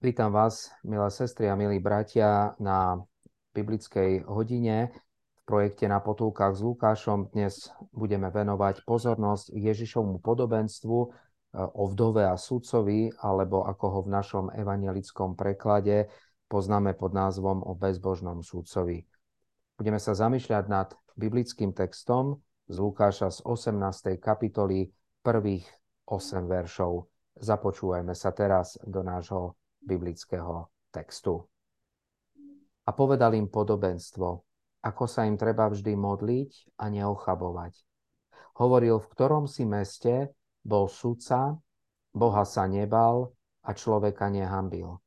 Vítam vás, milé sestry a milí bratia, na biblickej hodine v projekte na potulkách s Lukášom. Dnes budeme venovať pozornosť Ježišovmu podobenstvu e, o vdove a sudcovi, alebo ako ho v našom evangelickom preklade poznáme pod názvom o bezbožnom sudcovi. Budeme sa zamýšľať nad biblickým textom z Lukáša z 18. kapitoly prvých 8 veršov. Započúvajme sa teraz do nášho biblického textu. A povedal im podobenstvo, ako sa im treba vždy modliť a neochabovať. Hovoril, v ktorom si meste bol sudca, Boha sa nebal a človeka nehambil.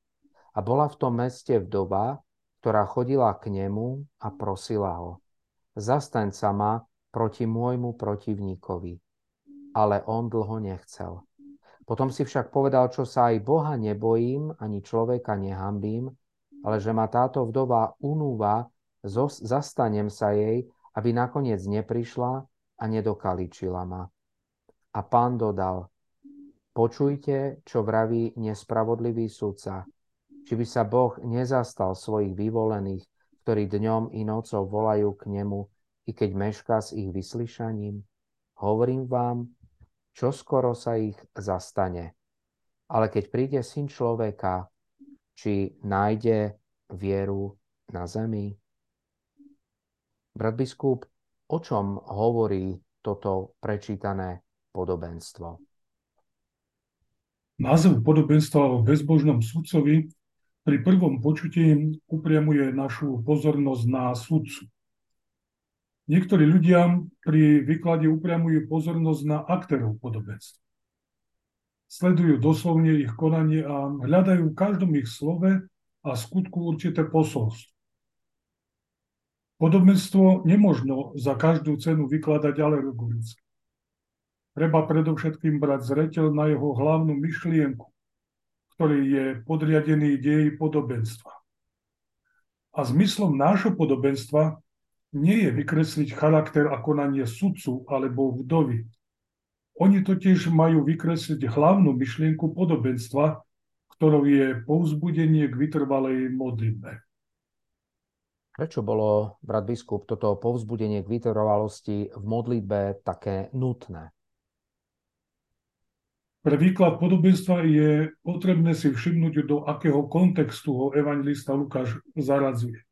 A bola v tom meste vdova, ktorá chodila k nemu a prosila ho. Zastaň sa ma proti môjmu protivníkovi. Ale on dlho nechcel. Potom si však povedal, čo sa aj Boha nebojím, ani človeka nehambím, ale že ma táto vdova unúva, zastanem sa jej, aby nakoniec neprišla a nedokaličila ma. A pán dodal, počujte, čo vraví nespravodlivý sudca, či by sa Boh nezastal svojich vyvolených, ktorí dňom i nocou volajú k nemu, i keď mešká s ich vyslyšaním. Hovorím vám, čo skoro sa ich zastane. Ale keď príde syn človeka, či nájde vieru na zemi? Brat biskup, o čom hovorí toto prečítané podobenstvo? Názov podobenstva o bezbožnom sudcovi pri prvom počutí upriamuje našu pozornosť na sudcu. Niektorí ľudia pri výklade upriamujú pozornosť na aktérov podobenstva. Sledujú doslovne ich konanie a hľadajú v každom ich slove a skutku určité posolstvo. Podobenstvo nemožno za každú cenu vykladať alegoricky. Treba predovšetkým brať zreteľ na jeho hlavnú myšlienku, ktorý je podriadený deji podobenstva. A zmyslom nášho podobenstva nie je vykresliť charakter a konanie sudcu alebo vdovy. Oni totiž majú vykresliť hlavnú myšlienku podobenstva, ktorou je povzbudenie k vytrvalej modlitbe. Prečo bolo, brat biskup, toto povzbudenie k vytrvalosti v modlitbe také nutné? Pre výklad podobenstva je potrebné si všimnúť, do akého kontextu ho evangelista Lukáš zaradzuje.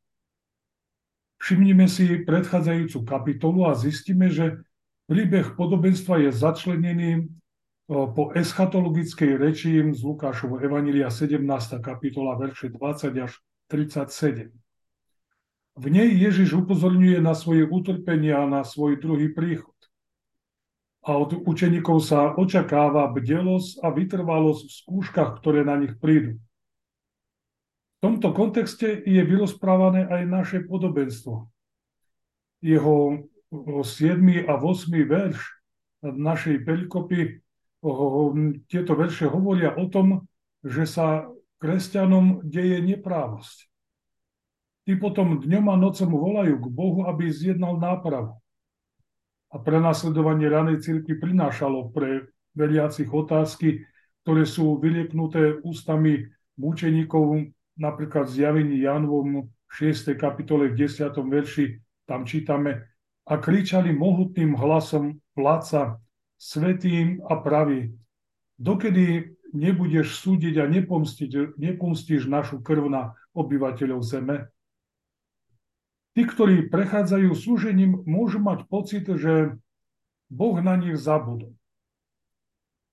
Všimnime si predchádzajúcu kapitolu a zistíme, že príbeh podobenstva je začlenený po eschatologickej reči z Lukášovo Evanília 17. kapitola verše 20 až 37. V nej Ježiš upozorňuje na svoje utrpenia a na svoj druhý príchod. A od učeníkov sa očakáva bdelosť a vytrvalosť v skúškach, ktoré na nich prídu tomto kontexte je vyrozprávané aj naše podobenstvo. Jeho 7. a 8. verš našej peľkopy, tieto verše hovoria o tom, že sa kresťanom deje neprávosť. Tí potom dňom a nocom volajú k Bohu, aby zjednal nápravu. A prenasledovanie ranej cirkvi prinášalo pre veriacich otázky, ktoré sú vylieknuté ústami múčeníkov napríklad zjavení Janovom 6. kapitole v 10. verši, tam čítame, a kričali mohutným hlasom placa, svetým a pravý, dokedy nebudeš súdiť a nepomstíš našu krv na obyvateľov zeme. Tí, ktorí prechádzajú súžením, môžu mať pocit, že Boh na nich zabudol.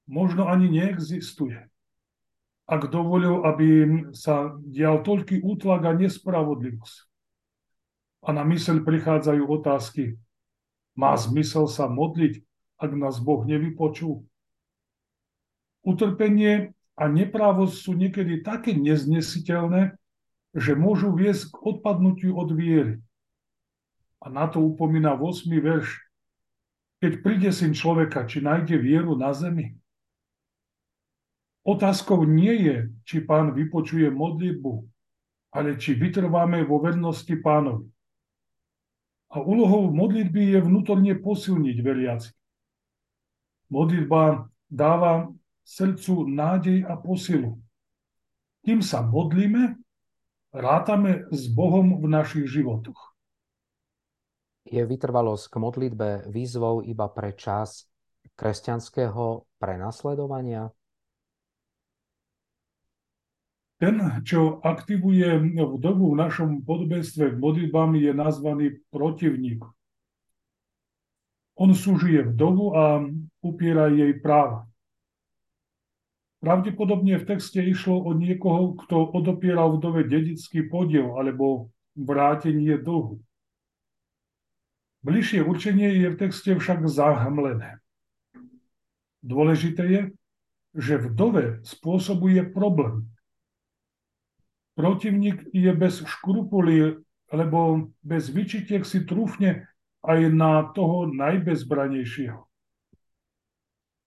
Možno ani neexistuje ak dovolil, aby sa dial toľký útlak a nespravodlivosť. A na myseľ prichádzajú otázky, má zmysel sa modliť, ak nás Boh nevypočul? Utrpenie a neprávosť sú niekedy také neznesiteľné, že môžu viesť k odpadnutiu od viery. A na to upomína 8. verš. Keď príde syn človeka, či nájde vieru na zemi? Otázkou nie je, či pán vypočuje modlitbu, ale či vytrváme vo vernosti pánovi. A úlohou modlitby je vnútorne posilniť veriaci. Modlitba dáva srdcu nádej a posilu. kým sa modlíme, rátame s Bohom v našich životoch. Je vytrvalosť k modlitbe výzvou iba pre čas kresťanského prenasledovania? Ten, čo aktivuje vdovu v našom podobenstve k modlitbám, je nazvaný protivník. On súžuje vdovu a upiera jej práva. Pravdepodobne v texte išlo o niekoho, kto odopieral vdove dedický podiel alebo vrátenie dlhu. Bližšie určenie je v texte však zahmlené. Dôležité je, že vdove spôsobuje problém, Protivník je bez škrupulí, lebo bez vyčitiek si trúfne aj na toho najbezbranejšieho.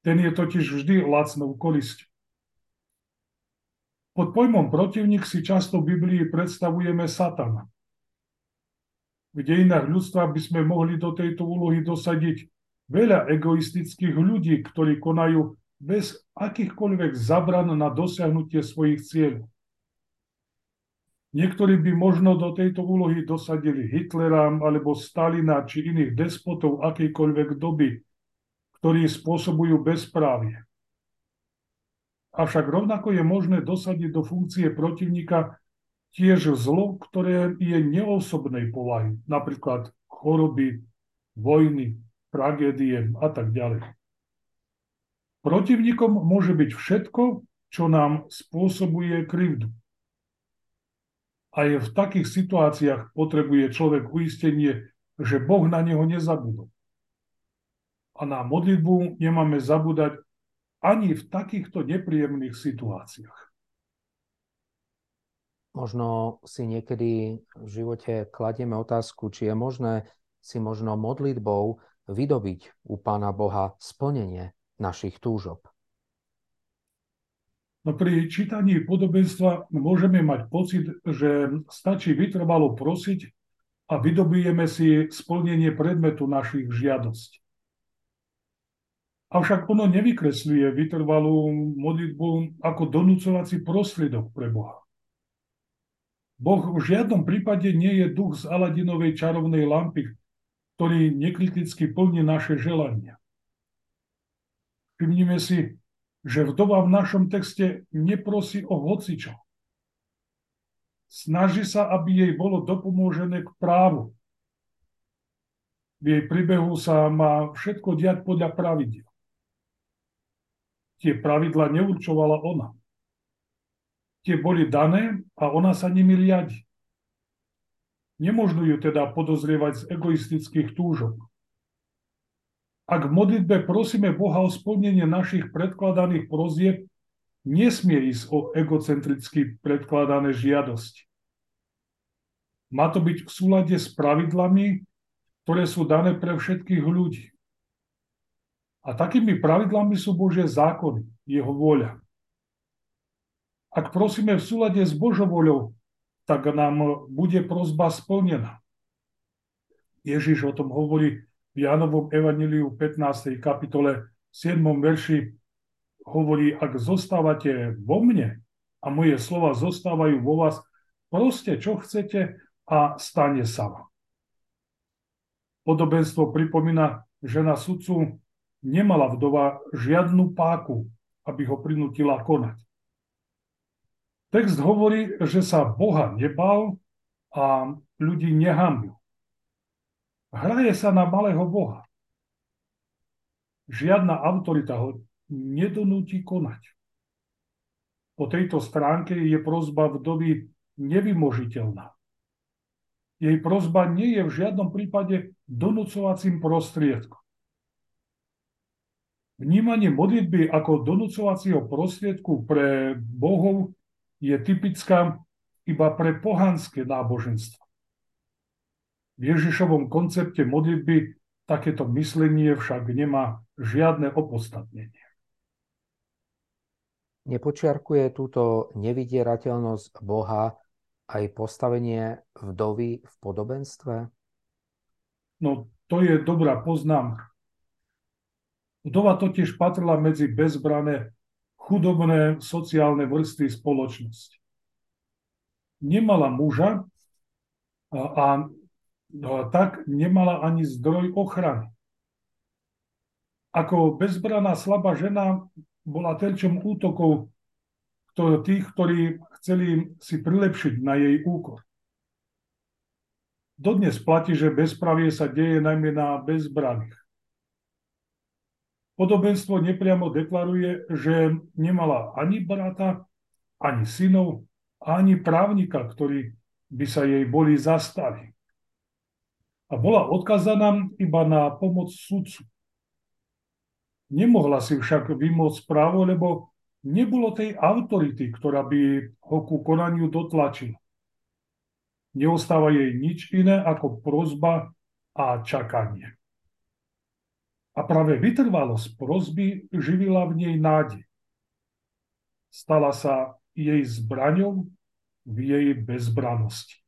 Ten je totiž vždy lacnou korisť. Pod pojmom protivník si často v Biblii predstavujeme Satana. V dejinách ľudstva by sme mohli do tejto úlohy dosadiť veľa egoistických ľudí, ktorí konajú bez akýchkoľvek zabran na dosiahnutie svojich cieľov. Niektorí by možno do tejto úlohy dosadili Hitlera alebo Stalina či iných despotov akejkoľvek doby, ktorí spôsobujú bezprávie. Avšak rovnako je možné dosadiť do funkcie protivníka tiež zlo, ktoré je neosobnej povahy, napríklad choroby, vojny, tragédie a tak ďalej. Protivníkom môže byť všetko, čo nám spôsobuje krivdu. Aj v takých situáciách potrebuje človek uistenie, že Boh na neho nezabudol. A na modlitbu nemáme zabúdať ani v takýchto nepríjemných situáciách. Možno si niekedy v živote kladieme otázku, či je možné si možno modlitbou vydobiť u Pána Boha splnenie našich túžob. No pri čítaní podobenstva môžeme mať pocit, že stačí vytrvalo prosiť a vydobijeme si splnenie predmetu našich žiadostí. Avšak ono nevykresľuje vytrvalú modlitbu ako donúcovací prostriedok pre Boha. Boh v žiadnom prípade nie je duch z Aladinovej čarovnej lampy, ktorý nekriticky plní naše želania. Všimnime si, že vdova v našom texte neprosí o hocičo. Snaží sa, aby jej bolo dopomôžené k právu. V jej príbehu sa má všetko diať podľa pravidel. Tie pravidla neurčovala ona. Tie boli dané a ona sa nimi riadi. Nemožno ju teda podozrievať z egoistických túžok. Ak v modlitbe prosíme Boha o splnenie našich predkladaných prozieb, nesmie ísť o egocentricky predkladané žiadosti. Má to byť v súlade s pravidlami, ktoré sú dané pre všetkých ľudí. A takými pravidlami sú Božie zákony, jeho vôľa. Ak prosíme v súlade s Božou voľou, tak nám bude prozba splnená. Ježiš o tom hovorí v Jánovom evaniliu 15. kapitole 7. verši hovorí, ak zostávate vo mne a moje slova zostávajú vo vás, proste čo chcete a stane sa vám. Podobenstvo pripomína, že na sudcu nemala vdova žiadnu páku, aby ho prinútila konať. Text hovorí, že sa Boha nebal a ľudí nehambil. Hraje sa na malého boha. Žiadna autorita ho nedonúti konať. Po tejto stránke je prozba vdovy nevymožiteľná. Jej prozba nie je v žiadnom prípade donúcovacím prostriedkom. Vnímanie modlitby ako donúcovacieho prostriedku pre bohov je typická iba pre pohanské náboženstvo. V Ježišovom koncepte modlitby takéto myslenie však nemá žiadne opodstatnenie. Nepočiarkuje túto nevydierateľnosť Boha aj postavenie vdovy v podobenstve? No, to je dobrá poznámka. Vdova totiž patrila medzi bezbrané, chudobné sociálne vrstvy spoločnosti. nemala muža a, a, a tak nemala ani zdroj ochrany. Ako bezbraná slabá žena bola terčom útokov tých, ktorí chceli si prilepšiť na jej úkor. Dodnes platí, že bezpravie sa deje najmä na bezbraných. Podobenstvo nepriamo deklaruje, že nemala ani brata, ani synov, ani právnika, ktorí by sa jej boli zastali. A bola odkazaná iba na pomoc sudcu. Nemohla si však vymôcť právo, lebo nebolo tej autority, ktorá by ho ku konaniu dotlačila. Neostáva jej nič iné ako prozba a čakanie. A práve vytrvalosť prozby živila v nej nádej. Stala sa jej zbraňou v jej bezbranosti.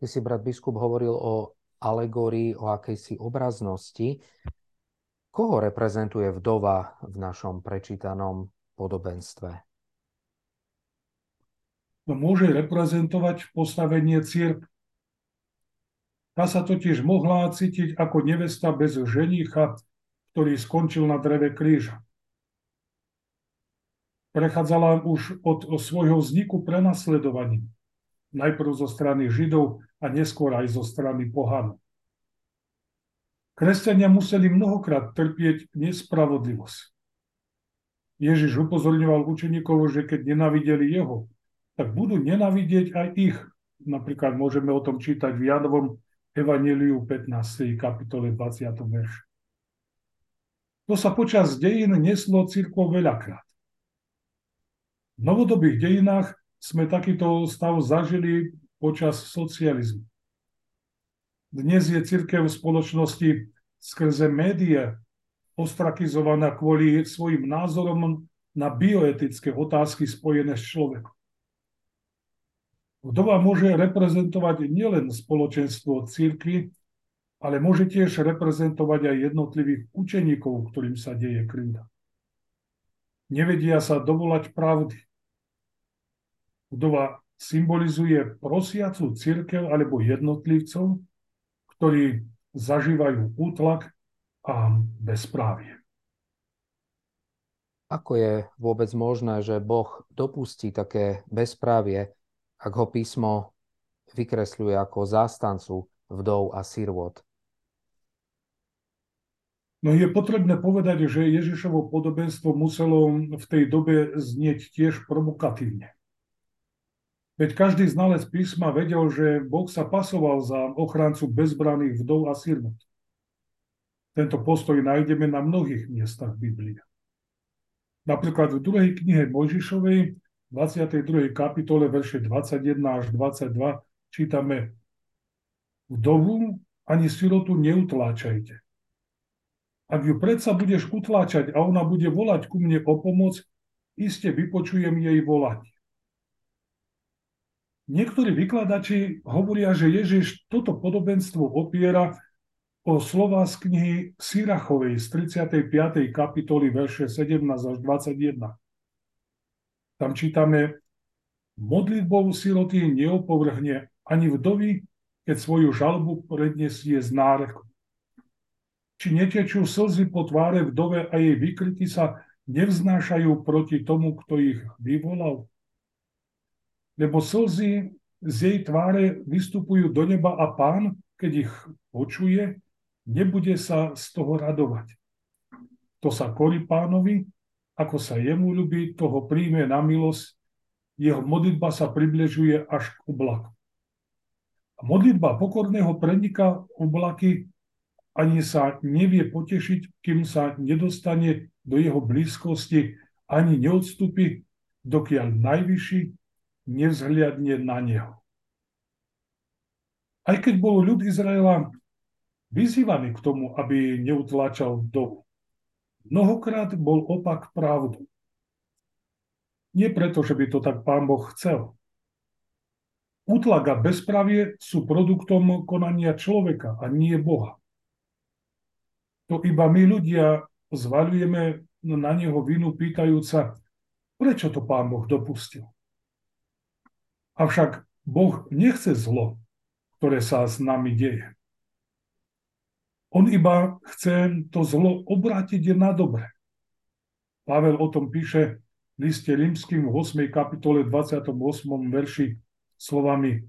Ty si, brat biskup, hovoril o alegórii, o akejsi obraznosti. Koho reprezentuje vdova v našom prečítanom podobenstve? No, môže reprezentovať postavenie církvy. Tá sa totiž mohla cítiť ako nevesta bez ženicha, ktorý skončil na dreve kríža. Prechádzala už od svojho vzniku prenasledovaním, najprv zo strany Židov a neskôr aj zo strany pohanov. Kresťania museli mnohokrát trpieť nespravodlivosť. Ježiš upozorňoval učeníkov, že keď nenavideli jeho, tak budú nenavidieť aj ich. Napríklad môžeme o tom čítať v Janovom Evangeliu 15. kapitole 20. verš. To sa počas dejín neslo církvou veľakrát. V novodobých dejinách sme takýto stav zažili počas socializmu. Dnes je církev v spoločnosti skrze médiá ostrakizovaná kvôli svojim názorom na bioetické otázky spojené s človekom. Vdova môže reprezentovať nielen spoločenstvo církvy, ale môže tiež reprezentovať aj jednotlivých učeníkov, ktorým sa deje krivda. Nevedia sa dovolať pravdy. Vdova symbolizuje prosiacu církev alebo jednotlivcov, ktorí zažívajú útlak a bezprávie. Ako je vôbec možné, že Boh dopustí také bezprávie ak ho písmo vykresľuje ako zástancu vdov a sirvot. No je potrebné povedať, že Ježišovo podobenstvo muselo v tej dobe znieť tiež provokatívne. Veď každý znalec písma vedel, že Boh sa pasoval za ochrancu bezbraných vdov a sirvot. Tento postoj nájdeme na mnohých miestach Biblie. Napríklad v druhej knihe Mojžišovej 22. kapitole verše 21 až 22 čítame Vdovu ani sirotu neutláčajte. Ak ju predsa budeš utláčať a ona bude volať ku mne o pomoc, iste vypočujem jej volať. Niektorí vykladači hovoria, že Ježiš toto podobenstvo opiera o slova z knihy Sirachovej z 35. kapitoly verše 17 až 21. Tam čítame, modlitbou siroty neopovrhne ani vdovy, keď svoju žalbu predniesie z náreku. Či netečú slzy po tváre vdove a jej vykryty sa nevznášajú proti tomu, kto ich vyvolal? Lebo slzy z jej tváre vystupujú do neba a pán, keď ich počuje, nebude sa z toho radovať. To sa korí pánovi ako sa jemu ľubí, toho príjme na milosť, jeho modlitba sa približuje až k oblaku. A modlitba pokorného preniká oblaky, ani sa nevie potešiť, kým sa nedostane do jeho blízkosti, ani neodstúpi, dokiaľ najvyšší nevzhliadne na neho. Aj keď bol ľud Izraela vyzývaný k tomu, aby neutláčal vdovu, Mnohokrát bol opak pravdu. Nie preto, že by to tak pán Boh chcel. Útlak a bezpravie sú produktom konania človeka a nie Boha. To iba my ľudia zvaľujeme na neho vinu pýtajúca, prečo to pán Boh dopustil. Avšak Boh nechce zlo, ktoré sa s nami deje. On iba chce to zlo obrátiť na dobre. Pavel o tom píše v liste rímským v 8. kapitole 28. verši slovami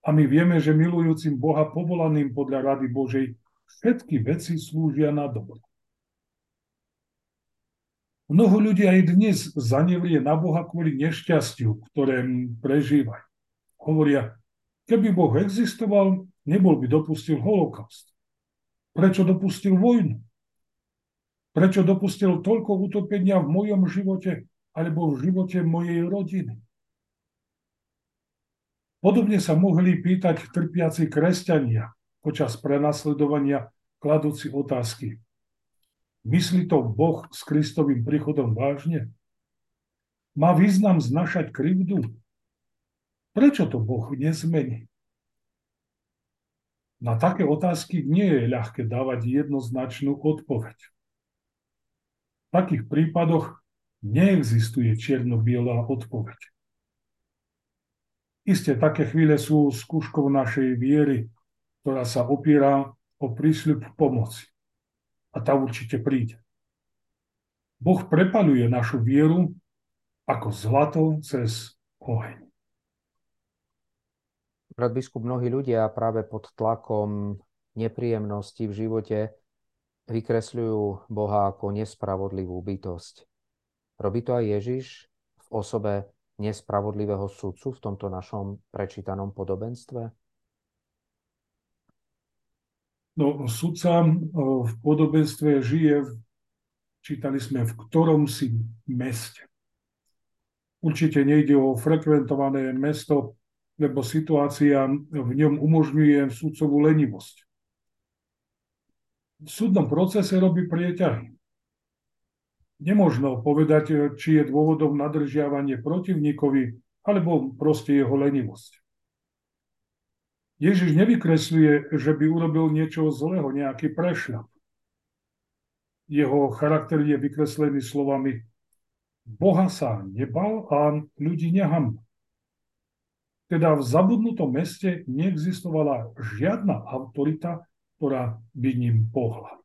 a my vieme, že milujúcim Boha povolaným podľa rady Božej všetky veci slúžia na dobro. Mnoho ľudí aj dnes zanevrie na Boha kvôli nešťastiu, ktoré prežívajú. Hovoria, keby Boh existoval, nebol by dopustil holokaust. Prečo dopustil vojnu? Prečo dopustil toľko utopenia v mojom živote alebo v živote mojej rodiny? Podobne sa mohli pýtať trpiaci kresťania počas prenasledovania kladúci otázky. Myslí to Boh s Kristovým príchodom vážne? Má význam znašať krivdu? Prečo to Boh nezmení? Na také otázky nie je ľahké dávať jednoznačnú odpoveď. V takých prípadoch neexistuje čierno-biela odpoveď. Isté, také chvíle sú skúškou našej viery, ktorá sa opiera o prísľub pomoci a tá určite príde. Boh prepaluje našu vieru ako zlato cez oheň. Brat biskup, mnohí ľudia práve pod tlakom nepríjemnosti v živote vykresľujú Boha ako nespravodlivú bytosť. Robí to aj Ježiš v osobe nespravodlivého sudcu v tomto našom prečítanom podobenstve? No, sudca v podobenstve žije, čítali sme, v ktorom si meste. Určite nejde o frekventované mesto, lebo situácia v ňom umožňuje sudcovú lenivosť. V súdnom procese robí prieťahy. Nemožno povedať, či je dôvodom nadržiavanie protivníkovi, alebo proste jeho lenivosť. Ježiš nevykresľuje, že by urobil niečo zlého, nejaký prešľap. Jeho charakter je vykreslený slovami Boha sa nebal a ľudí neham. Teda v zabudnutom meste neexistovala žiadna autorita, ktorá by ním pohla.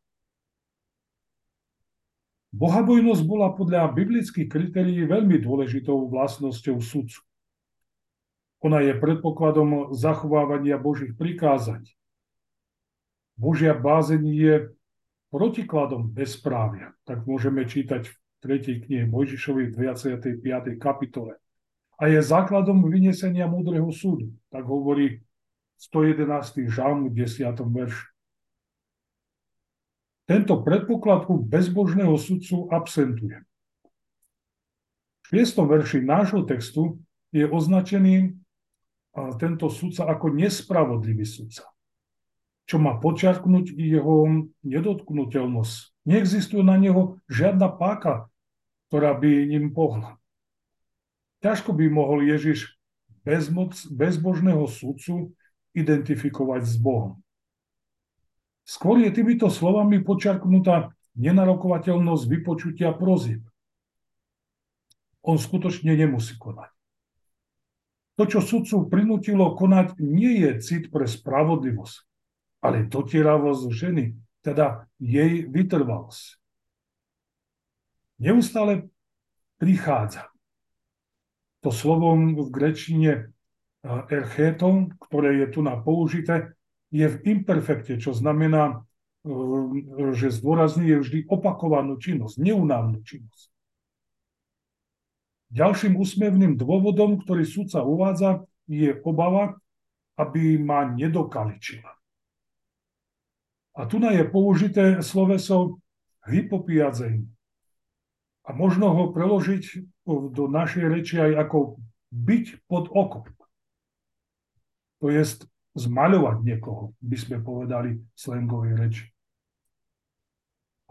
Bohabojnosť bola podľa biblických kritérií veľmi dôležitou vlastnosťou sudcu. Ona je predpokladom zachovávania Božích prikázaní. Božia bázeň je protikladom bezprávia. Tak môžeme čítať v 3. knihe Mojžišovi v 25. kapitole. A je základom vynesenia múdreho súdu. Tak hovorí 111. žalm v 10. verši. Tento predpoklad u bezbožného sudcu absentuje. V 6. verši nášho textu je označený tento sudca ako nespravodlivý sudca. Čo má počiarknúť jeho nedotknutelnosť. Neexistuje na neho žiadna páka, ktorá by ním pohla. Ťažko by mohol Ježiš bezmoc, bezbožného sudcu identifikovať s Bohom. Skôr je týmito slovami počiarknutá nenarokovateľnosť vypočutia prozieb. On skutočne nemusí konať. To, čo sudcu prinútilo konať, nie je cit pre spravodlivosť, ale dotieravosť ženy, teda jej vytrvalosť. Neustále prichádza. To slovom v grečine erchetom, ktoré je tu na použité, je v imperfekte, čo znamená, že zdôrazňuje vždy opakovanú činnosť, neunávnu činnosť. Ďalším úsmevným dôvodom, ktorý sudca uvádza, je obava, aby ma nedokaličila. A tu je použité sloveso hypopiadzeň. A možno ho preložiť do našej reči aj ako byť pod okom. To je zmaľovať niekoho, by sme povedali slangovej reči.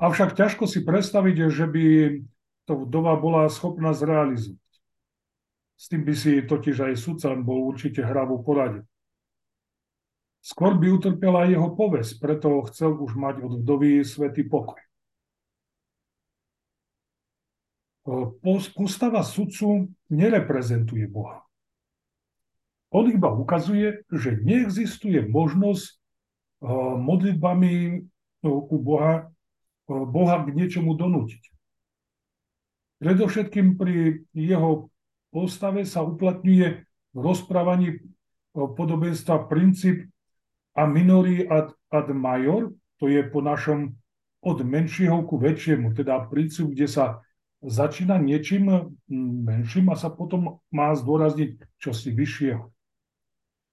Avšak ťažko si predstaviť, že by to vdova bola schopná zrealizovať. S tým by si totiž aj sudca bol určite hravú porade. Skôr by utrpela jeho poves, preto chcel už mať od vdovy svetý pokoj. Postava sudcu nereprezentuje Boha. On iba ukazuje, že neexistuje možnosť modlitbami u Boha, Boha k niečomu donútiť. Predovšetkým pri jeho postave sa uplatňuje v rozprávaní podobenstva princíp a minori ad, ad major, to je po našom od menšieho ku väčšiemu, teda princíp, kde sa začína niečím menším a sa potom má zdôrazniť čosi vyššieho.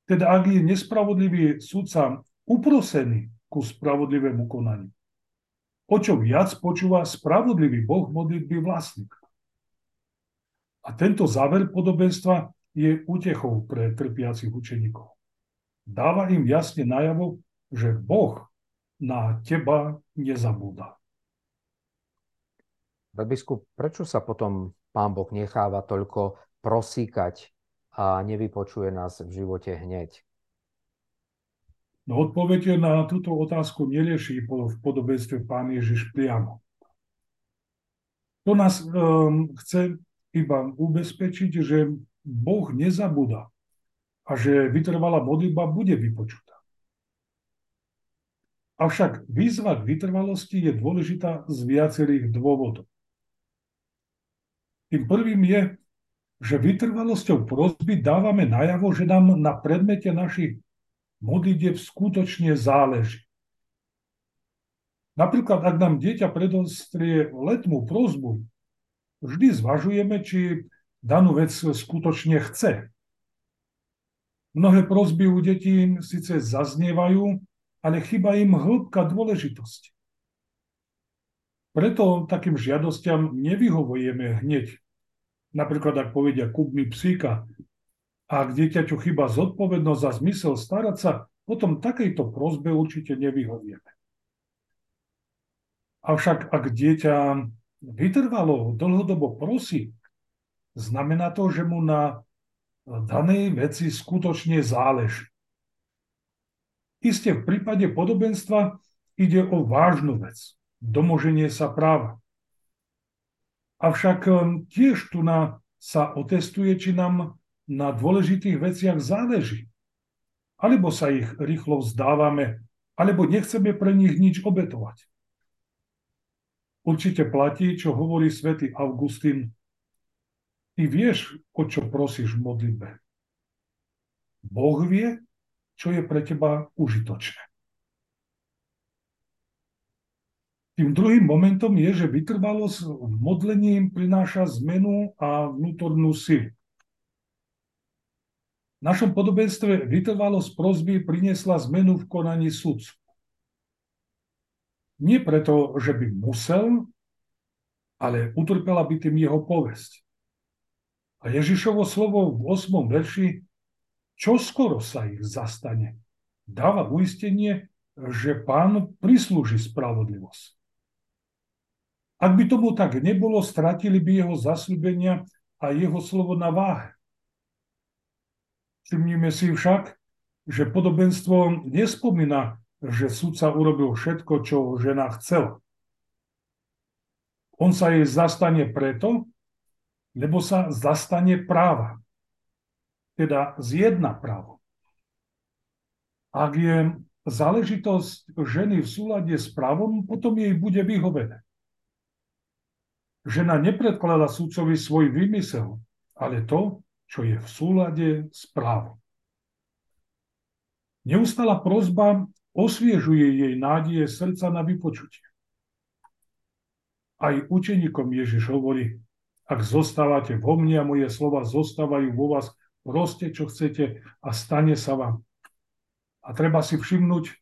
Teda ak je nespravodlivý sudca uprosený ku spravodlivému konaniu, o čo viac počúva spravodlivý Boh modlitby vlastníka. A tento záver podobenstva je útechou pre trpiacich učeníkov. Dáva im jasne najavo, že Boh na teba nezabúda. Biskup, prečo sa potom pán Boh necháva toľko prosíkať a nevypočuje nás v živote hneď? No odpoveď na túto otázku nerieši v podobenstve pán Ježiš priamo. To nás um, chce iba ubezpečiť, že Boh nezabúda a že vytrvalá modlitba bude vypočutá. Avšak výzva k vytrvalosti je dôležitá z viacerých dôvodov. Tým prvým je, že vytrvalosťou prosby dávame najavo, že nám na predmete našich modlitev skutočne záleží. Napríklad, ak nám dieťa predostrie letmú prozbu, vždy zvažujeme, či danú vec skutočne chce. Mnohé prozby u detí síce zaznievajú, ale chyba im hĺbka dôležitosti. Preto takým žiadostiam nevyhovujeme hneď napríklad ak povedia kúp mi psíka, a ak dieťaťu chyba zodpovednosť za zmysel starať sa, potom takejto prozbe určite nevyhovieme. Avšak ak dieťa vytrvalo, dlhodobo prosí, znamená to, že mu na danej veci skutočne záleží. Isté v prípade podobenstva ide o vážnu vec, domoženie sa práva. Avšak um, tiež tu na, sa otestuje, či nám na dôležitých veciach záleží. Alebo sa ich rýchlo vzdávame, alebo nechceme pre nich nič obetovať. Určite platí, čo hovorí svätý Augustín. Ty vieš, o čo prosíš v modlitbe. Boh vie, čo je pre teba užitočné. Tým druhým momentom je, že vytrvalosť modlením prináša zmenu a vnútornú silu. V našom podobenstve vytrvalosť prozby priniesla zmenu v konaní sudcu. Nie preto, že by musel, ale utrpela by tým jeho povesť. A Ježišovo slovo v 8. verši, čo skoro sa ich zastane, dáva uistenie, že pán prislúži spravodlivosť. Ak by tomu tak nebolo, stratili by jeho zasľubenia a jeho slovo na váhe. Všimnime si však, že podobenstvo nespomína, že sudca urobil všetko, čo žena chcela. On sa jej zastane preto, lebo sa zastane práva. Teda zjedna právo. Ak je záležitosť ženy v súlade s právom, potom jej bude vyhovené. Žena nepredkladá sudcovi svoj vymysel, ale to, čo je v súlade s právom. Neustála prozba osviežuje jej nádie srdca na vypočutie. Aj učeníkom Ježiš hovorí, ak zostávate vo mne a moje slova zostávajú vo vás, proste, čo chcete a stane sa vám. A treba si všimnúť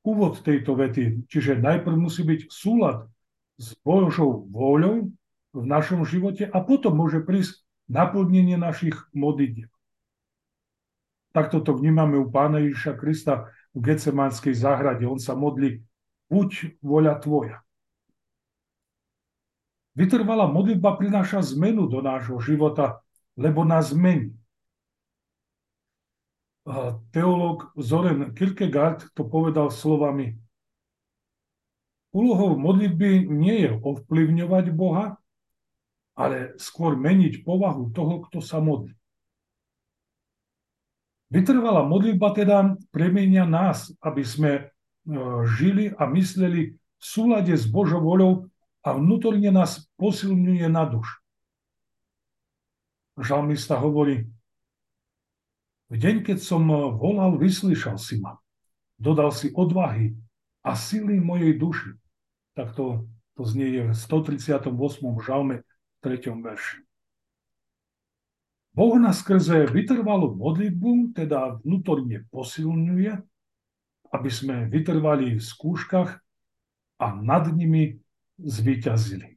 úvod tejto vety, čiže najprv musí byť súlad s Božou vôľou v našom živote a potom môže prísť naplnenie našich modlitieb. Takto to vnímame u Pána Ježiša Krista v Getsemanskej záhrade. On sa modlí, buď voľa tvoja. Vytrvalá modlitba prináša zmenu do nášho života, lebo nás zmení. Teológ Zoren Kierkegaard to povedal slovami Úlohou modlitby nie je ovplyvňovať Boha, ale skôr meniť povahu toho, kto sa modlí. Vytrvalá modlitba teda premenia nás, aby sme e, žili a mysleli v súlade s Božou voľou a vnútorne nás posilňuje na duš. Žalmista hovorí, v deň, keď som volal, vyslyšal si ma. Dodal si odvahy a sily mojej duši. Tak to, to znie v 138. žalme 3. verši. Boh nás skrze vytrvalú modlitbu, teda vnútorne posilňuje, aby sme vytrvali v skúškach a nad nimi zvíťazili.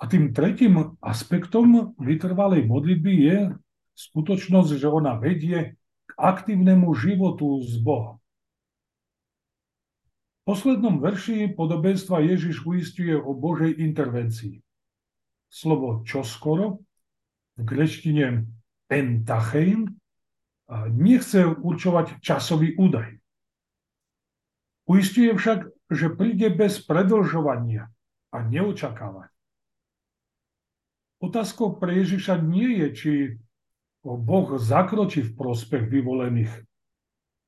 A tým tretím aspektom vytrvalej modlitby je skutočnosť, že ona vedie k aktívnemu životu s Bohom. V poslednom verši podobenstva Ježiš uistuje o Božej intervencii. Slovo čoskoro v greštine entachein nechce určovať časový údaj. Uistuje však, že príde bez predlžovania a neočakávať. Otázkou pre Ježiša nie je, či Boh zakročí v prospech vyvolených,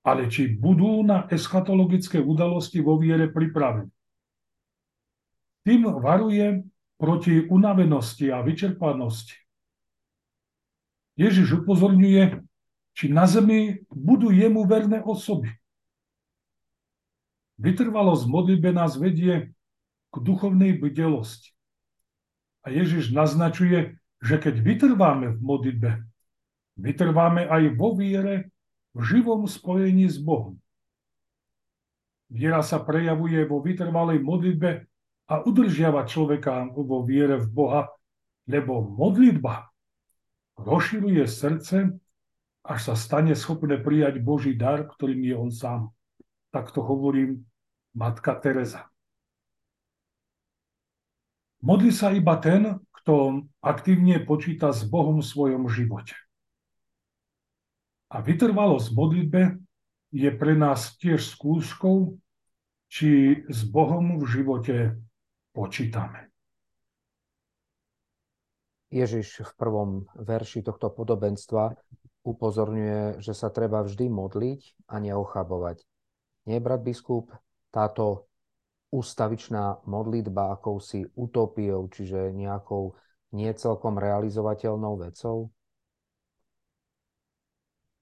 ale či budú na eschatologické udalosti vo viere pripravení. Tým varuje proti unavenosti a vyčerpanosti Ježiš upozorňuje, či na zemi budú jemu verné osoby. Vytrvalosť modlitbe nás vedie k duchovnej bdelosti. A Ježiš naznačuje, že keď vytrváme v modlitbe, vytrváme aj vo viere v živom spojení s Bohom. Viera sa prejavuje vo vytrvalej modlitbe a udržiava človeka vo viere v Boha, lebo modlitba rozširuje srdce, až sa stane schopné prijať Boží dar, ktorým je on sám. Tak to hovorím matka Teresa. Modli sa iba ten, kto aktívne počíta s Bohom v svojom živote. A vytrvalosť modlitbe je pre nás tiež skúškou, či s Bohom v živote počítame. Ježiš v prvom verši tohto podobenstva upozorňuje, že sa treba vždy modliť a neochabovať. Nie, brat biskup, táto ústavičná modlitba akousi utopiou, čiže nejakou nie celkom realizovateľnou vecou?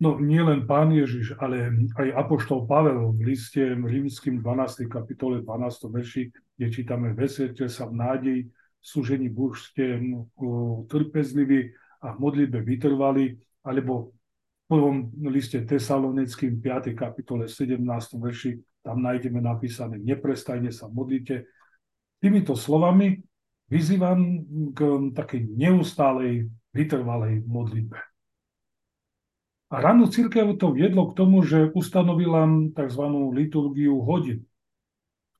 No nie len pán Ježiš, ale aj Apoštol Pavel v liste rímským 12. kapitole 12. verši, kde čítame Veselte sa v nádeji, súžení buďte trpezliví a v modlitbe vytrvali, alebo v prvom liste Tesaloneckým 5. kapitole 17. verši, tam nájdeme napísané, neprestajne sa modlite. Týmito slovami vyzývam k takej neustálej, vytrvalej modlitbe. A ráno církev to viedlo k tomu, že ustanovila tzv. liturgiu hodín,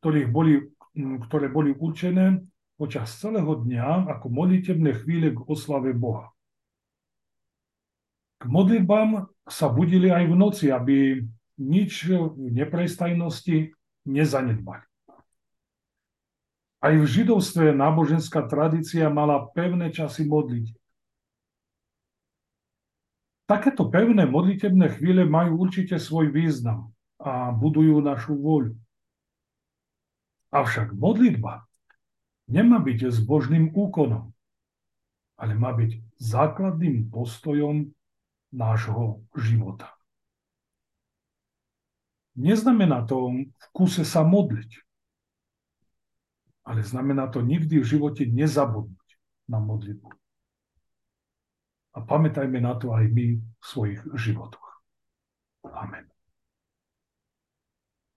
ktorých boli, ktoré boli určené počas celého dňa ako modlitebné chvíle k oslave Boha. K modlitbám sa budili aj v noci, aby nič v neprestajnosti nezanedbali. Aj v židovstve náboženská tradícia mala pevné časy modliť. Takéto pevné modlitebné chvíle majú určite svoj význam a budujú našu voľu. Avšak modlitba nemá byť zbožným úkonom, ale má byť základným postojom nášho života. Neznamená to v kuse sa modliť, ale znamená to nikdy v živote nezabudnúť na modlitbu. A pamätajme na to aj my v svojich životoch.